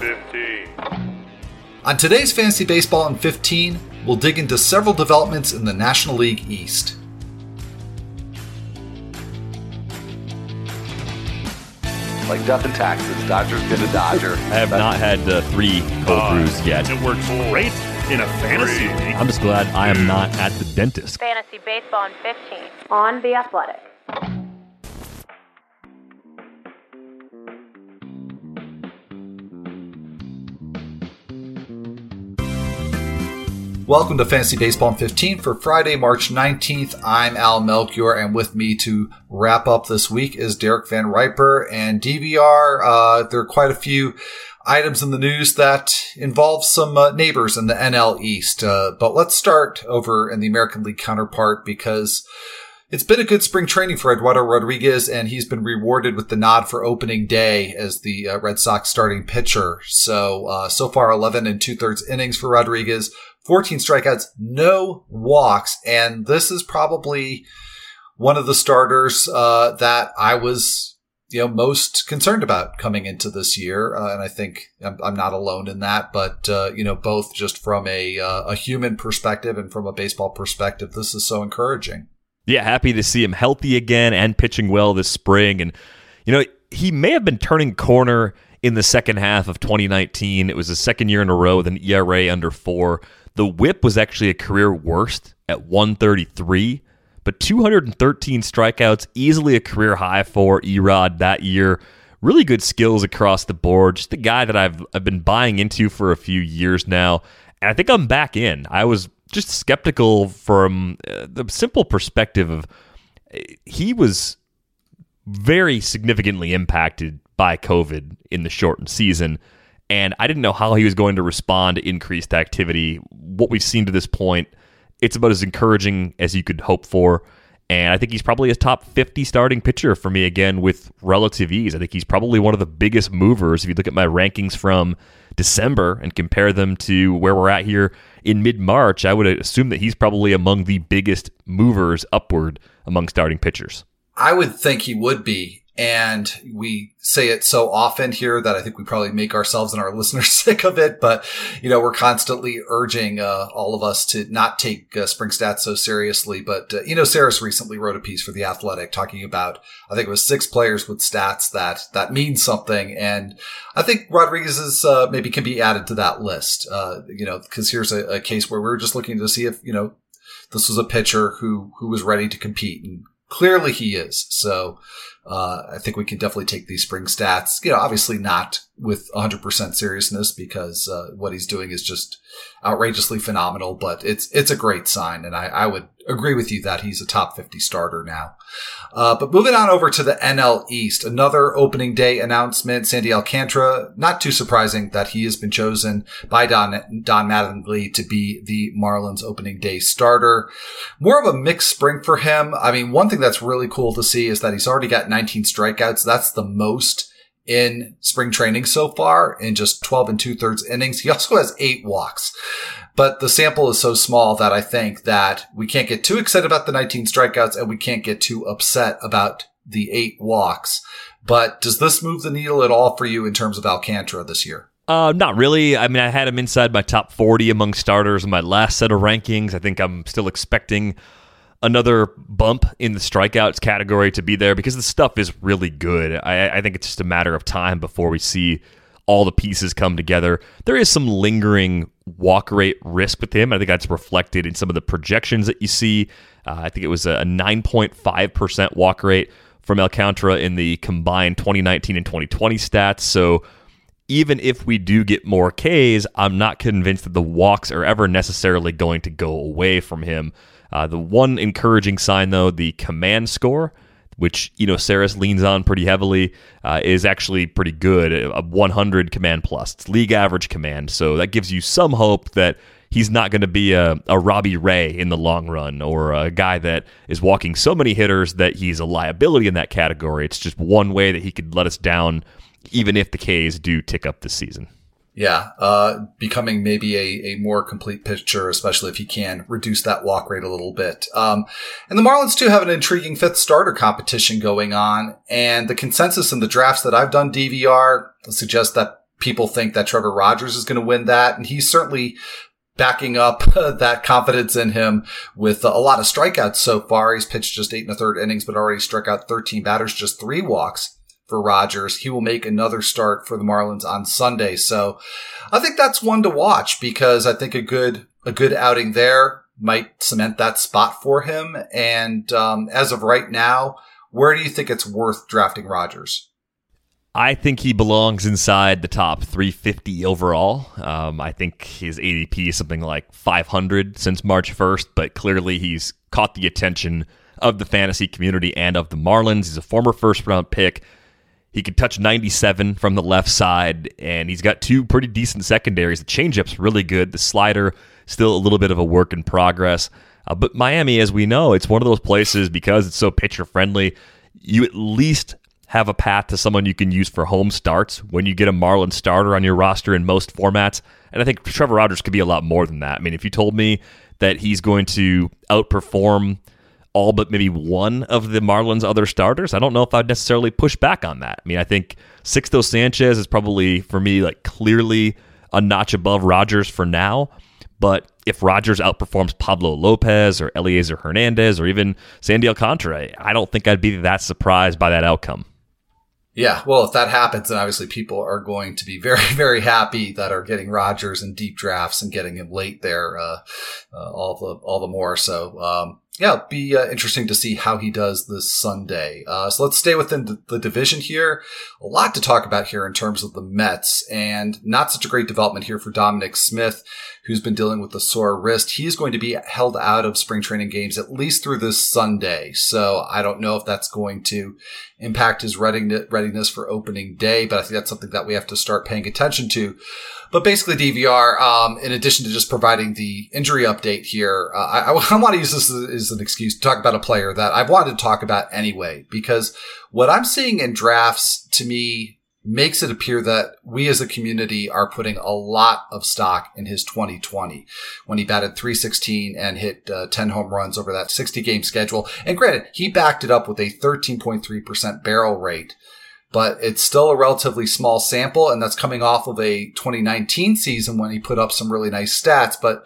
15. On today's Fantasy Baseball in 15, we'll dig into several developments in the National League East. like death and taxes. Dodgers get a Dodger. I have not had uh, three cold Uh, brews yet. It works great in a fantasy league. I'm just glad I am not at the dentist. Fantasy Baseball in 15 on The Athletic. Welcome to Fantasy Baseball in 15 for Friday, March 19th. I'm Al Melchior, and with me to wrap up this week is Derek Van Riper and DVR. Uh, there are quite a few items in the news that involve some uh, neighbors in the NL East. Uh, but let's start over in the American League counterpart because it's been a good spring training for Eduardo Rodriguez, and he's been rewarded with the nod for opening day as the uh, Red Sox starting pitcher. So, uh, so far, 11 and two thirds innings for Rodriguez, 14 strikeouts, no walks. And this is probably one of the starters uh, that I was, you know, most concerned about coming into this year. Uh, and I think I'm, I'm not alone in that. But, uh, you know, both just from a, uh, a human perspective and from a baseball perspective, this is so encouraging. Yeah, happy to see him healthy again and pitching well this spring. And, you know, he may have been turning corner in the second half of 2019. It was the second year in a row with an ERA under four. The whip was actually a career worst at 133, but 213 strikeouts, easily a career high for Erod that year. Really good skills across the board. Just a guy that I've I've been buying into for a few years now, and I think I'm back in. I was just skeptical from uh, the simple perspective of he was very significantly impacted by COVID in the shortened season. And I didn't know how he was going to respond to increased activity. What we've seen to this point, it's about as encouraging as you could hope for. And I think he's probably a top 50 starting pitcher for me again with relative ease. I think he's probably one of the biggest movers. If you look at my rankings from December and compare them to where we're at here in mid March, I would assume that he's probably among the biggest movers upward among starting pitchers. I would think he would be. And we say it so often here that I think we probably make ourselves and our listeners sick of it. But, you know, we're constantly urging uh, all of us to not take uh, spring stats so seriously. But, uh, you know, Sarris recently wrote a piece for The Athletic talking about, I think it was six players with stats that, that mean something. And I think Rodriguez's uh, maybe can be added to that list, uh, you know, because here's a, a case where we we're just looking to see if, you know, this was a pitcher who, who was ready to compete. And clearly he is. So, uh, I think we can definitely take these spring stats, you know, obviously not with 100% seriousness because, uh, what he's doing is just outrageously phenomenal, but it's, it's a great sign. And I, I would agree with you that he's a top 50 starter now. Uh, but moving on over to the NL East, another opening day announcement. Sandy Alcantara, not too surprising that he has been chosen by Don, Don Mattingly to be the Marlins opening day starter. More of a mixed spring for him. I mean, one thing that's really cool to see is that he's already got 19 strikeouts. That's the most in spring training so far in just 12 and two thirds innings. He also has eight walks, but the sample is so small that I think that we can't get too excited about the 19 strikeouts and we can't get too upset about the eight walks. But does this move the needle at all for you in terms of Alcantara this year? Uh, not really. I mean, I had him inside my top 40 among starters in my last set of rankings. I think I'm still expecting another bump in the strikeouts category to be there because the stuff is really good. I, I, think it's just a matter of time before we see all the pieces come together. There is some lingering walk rate risk with him. I think that's reflected in some of the projections that you see. Uh, I think it was a 9.5% walk rate from Alcantara in the combined 2019 and 2020 stats. So even if we do get more Ks, I'm not convinced that the walks are ever necessarily going to go away from him. Uh, the one encouraging sign, though, the command score which you know Sarris leans on pretty heavily, uh, is actually pretty good. A 100 command plus, it's league average command, so that gives you some hope that he's not going to be a, a Robbie Ray in the long run or a guy that is walking so many hitters that he's a liability in that category. It's just one way that he could let us down, even if the K's do tick up this season. Yeah, uh, becoming maybe a, a more complete pitcher, especially if he can reduce that walk rate a little bit. Um, and the Marlins too have an intriguing fifth starter competition going on, and the consensus in the drafts that I've done DVR suggests that people think that Trevor Rogers is going to win that, and he's certainly backing up that confidence in him with a lot of strikeouts so far. He's pitched just eight and a third innings, but already struck out 13 batters, just three walks for Rogers. He will make another start for the Marlins on Sunday. So I think that's one to watch because I think a good, a good outing there might cement that spot for him. And, um, as of right now, where do you think it's worth drafting Rogers? I think he belongs inside the top 350 overall. Um, I think his ADP is something like 500 since March 1st, but clearly he's caught the attention of the fantasy community and of the Marlins. He's a former first round pick. He could touch 97 from the left side, and he's got two pretty decent secondaries. The changeup's really good. The slider, still a little bit of a work in progress. Uh, but Miami, as we know, it's one of those places because it's so pitcher friendly. You at least have a path to someone you can use for home starts when you get a Marlin starter on your roster in most formats. And I think Trevor Rogers could be a lot more than that. I mean, if you told me that he's going to outperform all but maybe one of the Marlins' other starters, I don't know if I'd necessarily push back on that. I mean, I think Sixto Sanchez is probably, for me, like clearly a notch above Rogers for now. But if Rogers outperforms Pablo Lopez or Elieser Hernandez or even Sandy Alcantara, I don't think I'd be that surprised by that outcome. Yeah, well, if that happens, then obviously people are going to be very, very happy that are getting Rogers in deep drafts and getting him late there, uh, uh, all the all the more. So, um, yeah, it'll be uh, interesting to see how he does this Sunday. Uh, so let's stay within the, the, division here. A lot to talk about here in terms of the Mets and not such a great development here for Dominic Smith, who's been dealing with a sore wrist. He's going to be held out of spring training games at least through this Sunday. So I don't know if that's going to impact his readiness for opening day, but I think that's something that we have to start paying attention to. But basically, DVR, um, in addition to just providing the injury update here, uh, I, I, want to use this as, as an excuse to talk about a player that I've wanted to talk about anyway, because what I'm seeing in drafts to me makes it appear that we as a community are putting a lot of stock in his 2020 when he batted 316 and hit uh, 10 home runs over that 60 game schedule. And granted, he backed it up with a 13.3% barrel rate but it's still a relatively small sample. And that's coming off of a 2019 season when he put up some really nice stats, but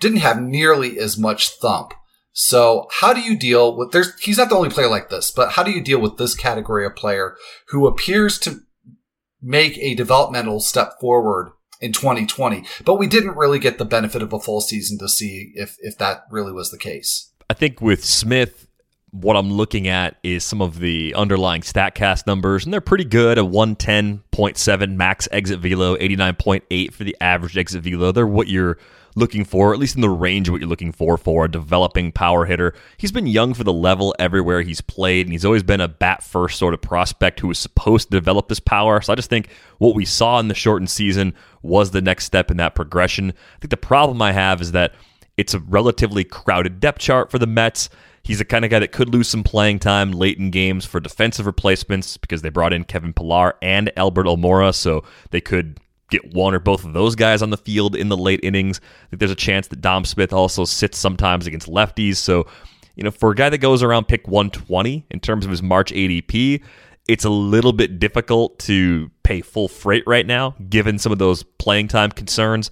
didn't have nearly as much thump. So how do you deal with there's he's not the only player like this, but how do you deal with this category of player who appears to make a developmental step forward in 2020, but we didn't really get the benefit of a full season to see if if that really was the case. I think with Smith what I'm looking at is some of the underlying StatCast numbers, and they're pretty good. A 110.7 max exit velo, 89.8 for the average exit velo. They're what you're looking for, at least in the range of what you're looking for for a developing power hitter. He's been young for the level everywhere he's played, and he's always been a bat first sort of prospect who was supposed to develop this power. So I just think what we saw in the shortened season was the next step in that progression. I think the problem I have is that it's a relatively crowded depth chart for the Mets He's the kind of guy that could lose some playing time late in games for defensive replacements because they brought in Kevin Pillar and Albert Almora, so they could get one or both of those guys on the field in the late innings. I think there's a chance that Dom Smith also sits sometimes against lefties. So, you know, for a guy that goes around pick 120 in terms of his March ADP, it's a little bit difficult to pay full freight right now, given some of those playing time concerns.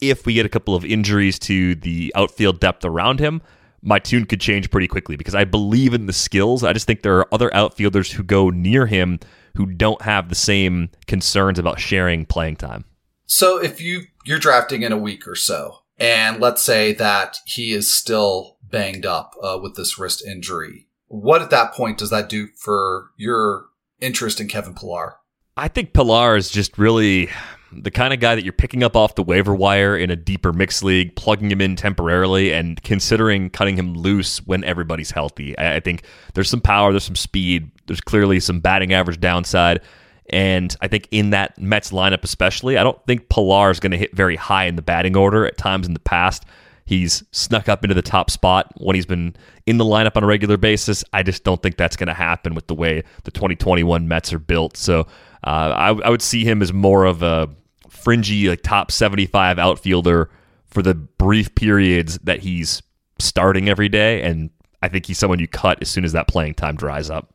If we get a couple of injuries to the outfield depth around him, my tune could change pretty quickly because I believe in the skills. I just think there are other outfielders who go near him who don't have the same concerns about sharing playing time. So if you you're drafting in a week or so, and let's say that he is still banged up uh, with this wrist injury, what at that point does that do for your interest in Kevin Pillar? I think Pillar is just really the kind of guy that you're picking up off the waiver wire in a deeper mixed league, plugging him in temporarily, and considering cutting him loose when everybody's healthy. I, I think there's some power, there's some speed, there's clearly some batting average downside. And I think in that Mets lineup, especially, I don't think Pillar is going to hit very high in the batting order at times in the past. He's snuck up into the top spot when he's been in the lineup on a regular basis. I just don't think that's going to happen with the way the 2021 Mets are built. So Uh, I, I would see him as more of a fringy, like top 75 outfielder for the brief periods that he's starting every day. And I think he's someone you cut as soon as that playing time dries up.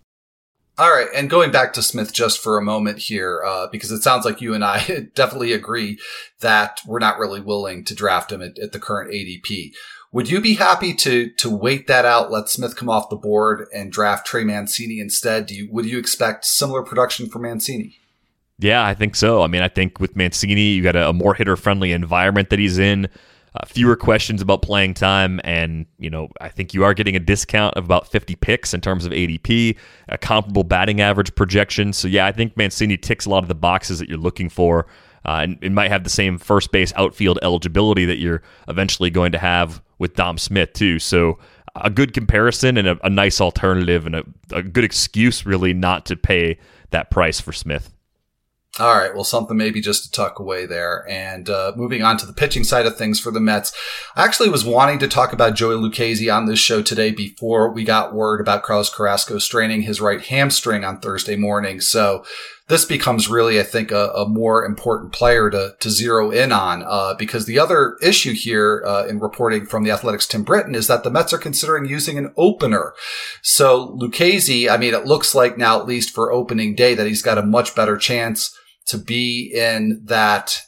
All right, and going back to Smith just for a moment here, uh, because it sounds like you and I definitely agree that we're not really willing to draft him at, at, the current ADP. Would you be happy to to wait that out, let Smith come off the board, and draft Trey Mancini instead? Do you would you expect similar production for Mancini? Yeah, I think so. I mean, I think with Mancini, you got a, a more hitter friendly environment that he's in uh, fewer questions about playing time, and you know I think you are getting a discount of about 50 picks in terms of ADP, a comparable batting average projection. So yeah, I think Mancini ticks a lot of the boxes that you're looking for, uh, and it might have the same first base outfield eligibility that you're eventually going to have with Dom Smith too. So a good comparison and a, a nice alternative and a, a good excuse really not to pay that price for Smith. All right. Well, something maybe just to tuck away there. And uh, moving on to the pitching side of things for the Mets, I actually was wanting to talk about Joey Lucchesi on this show today before we got word about Carlos Carrasco straining his right hamstring on Thursday morning. So this becomes really, I think, a, a more important player to, to zero in on uh, because the other issue here uh, in reporting from the Athletic's Tim Britton is that the Mets are considering using an opener. So Lucchesi, I mean, it looks like now, at least for opening day, that he's got a much better chance to be in that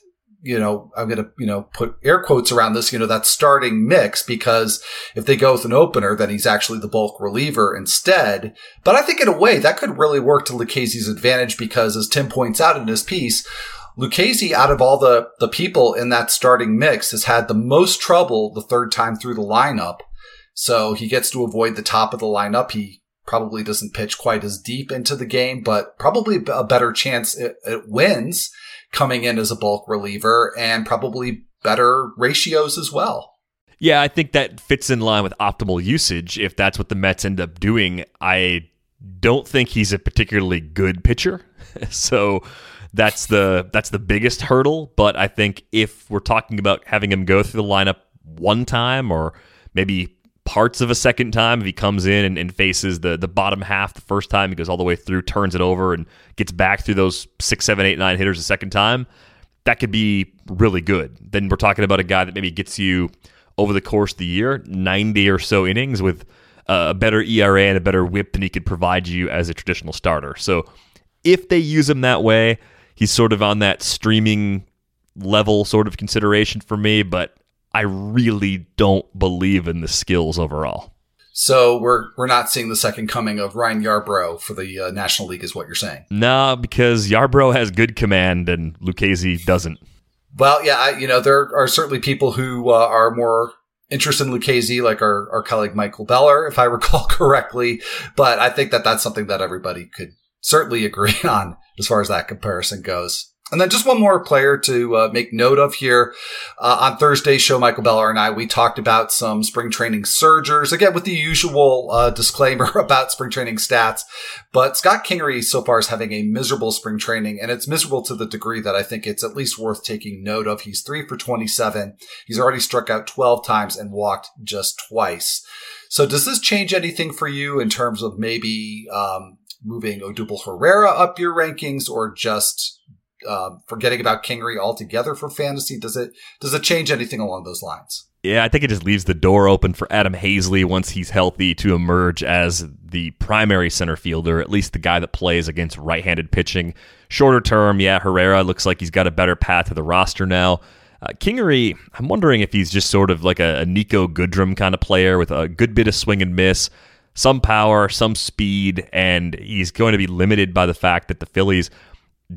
you know, I'm going to, you know, put air quotes around this, you know, that starting mix because if they go with an opener, then he's actually the bulk reliever instead. But I think in a way that could really work to Lucchesi's advantage because as Tim points out in his piece, Lucchesi out of all the, the people in that starting mix has had the most trouble the third time through the lineup. So he gets to avoid the top of the lineup. He probably doesn't pitch quite as deep into the game, but probably a better chance it, it wins coming in as a bulk reliever and probably better ratios as well. Yeah, I think that fits in line with optimal usage if that's what the Mets end up doing. I don't think he's a particularly good pitcher. so that's the that's the biggest hurdle, but I think if we're talking about having him go through the lineup one time or maybe parts of a second time. If he comes in and, and, faces the the bottom half the first time he goes all the way through turns it over and gets back through those six seven eight nine hitters a second time that could be really good. Then we're talking about a guy that maybe gets you over the course of the year 90 or so innings with a better ERA and a better whip than he could provide you as a traditional starter. So if they use him that way he's sort of on that streaming level sort of consideration for me but I really don't believe in the skills overall. So we're we're not seeing the second coming of Ryan Yarbrough for the uh, National League, is what you're saying? No, because Yarbrough has good command and Lucchesi doesn't. Well, yeah, I, you know there are certainly people who uh, are more interested in Lucchesi, like our our colleague Michael Beller, if I recall correctly. But I think that that's something that everybody could certainly agree on as far as that comparison goes. And then just one more player to uh, make note of here. Uh, on Thursday's show, Michael Beller and I, we talked about some spring training surgers, again, with the usual uh, disclaimer about spring training stats. But Scott Kingery so far is having a miserable spring training, and it's miserable to the degree that I think it's at least worth taking note of. He's three for 27. He's already struck out 12 times and walked just twice. So does this change anything for you in terms of maybe um, moving Odubel Herrera up your rankings or just um, forgetting about Kingery altogether for fantasy? Does it does it change anything along those lines? Yeah, I think it just leaves the door open for Adam Haseley once he's healthy to emerge as the primary center fielder, at least the guy that plays against right handed pitching. Shorter term, yeah, Herrera looks like he's got a better path to the roster now. Uh, Kingery, I'm wondering if he's just sort of like a, a Niko Goodrum kind of player with a good bit of swing and miss, some power, some speed, and he's going to be limited by the fact that the Phillies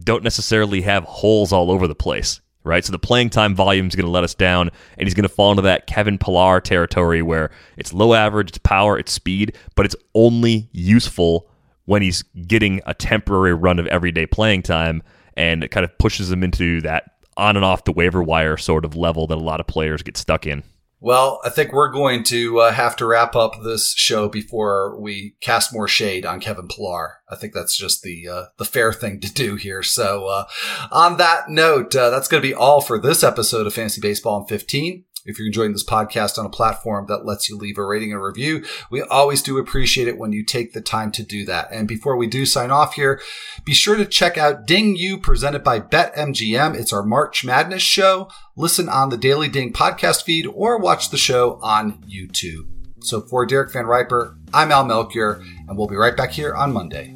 don't necessarily have holes all over the place right? So the playing time volume is going to let us down, and he's going to fall into that Kevin Pillar territory where it's low average, it's power, it's speed, but it's only useful when he's getting a temporary run of everyday playing time, and it kind of pushes him into that on and off the waiver wire sort of level that a lot of players get stuck in. Well, I think we're going to uh, have to wrap up this show before we cast more shade on Kevin Pillar. I think that's just the uh, the fair thing to do here. So, uh, on that note, uh, that's going to be all for this episode of Fantasy Baseball in 15. If you're enjoying this podcast on a platform that lets you leave a rating and review, we always do appreciate it when you take the time to do that. And before we do sign off here, be sure to check out Ding You presented by BetMGM. It's our March Madness show. Listen on the Daily Ding podcast feed or watch the show on YouTube. So for Derek Van Riper, I'm Al Melchior, and we'll be right back here on Monday.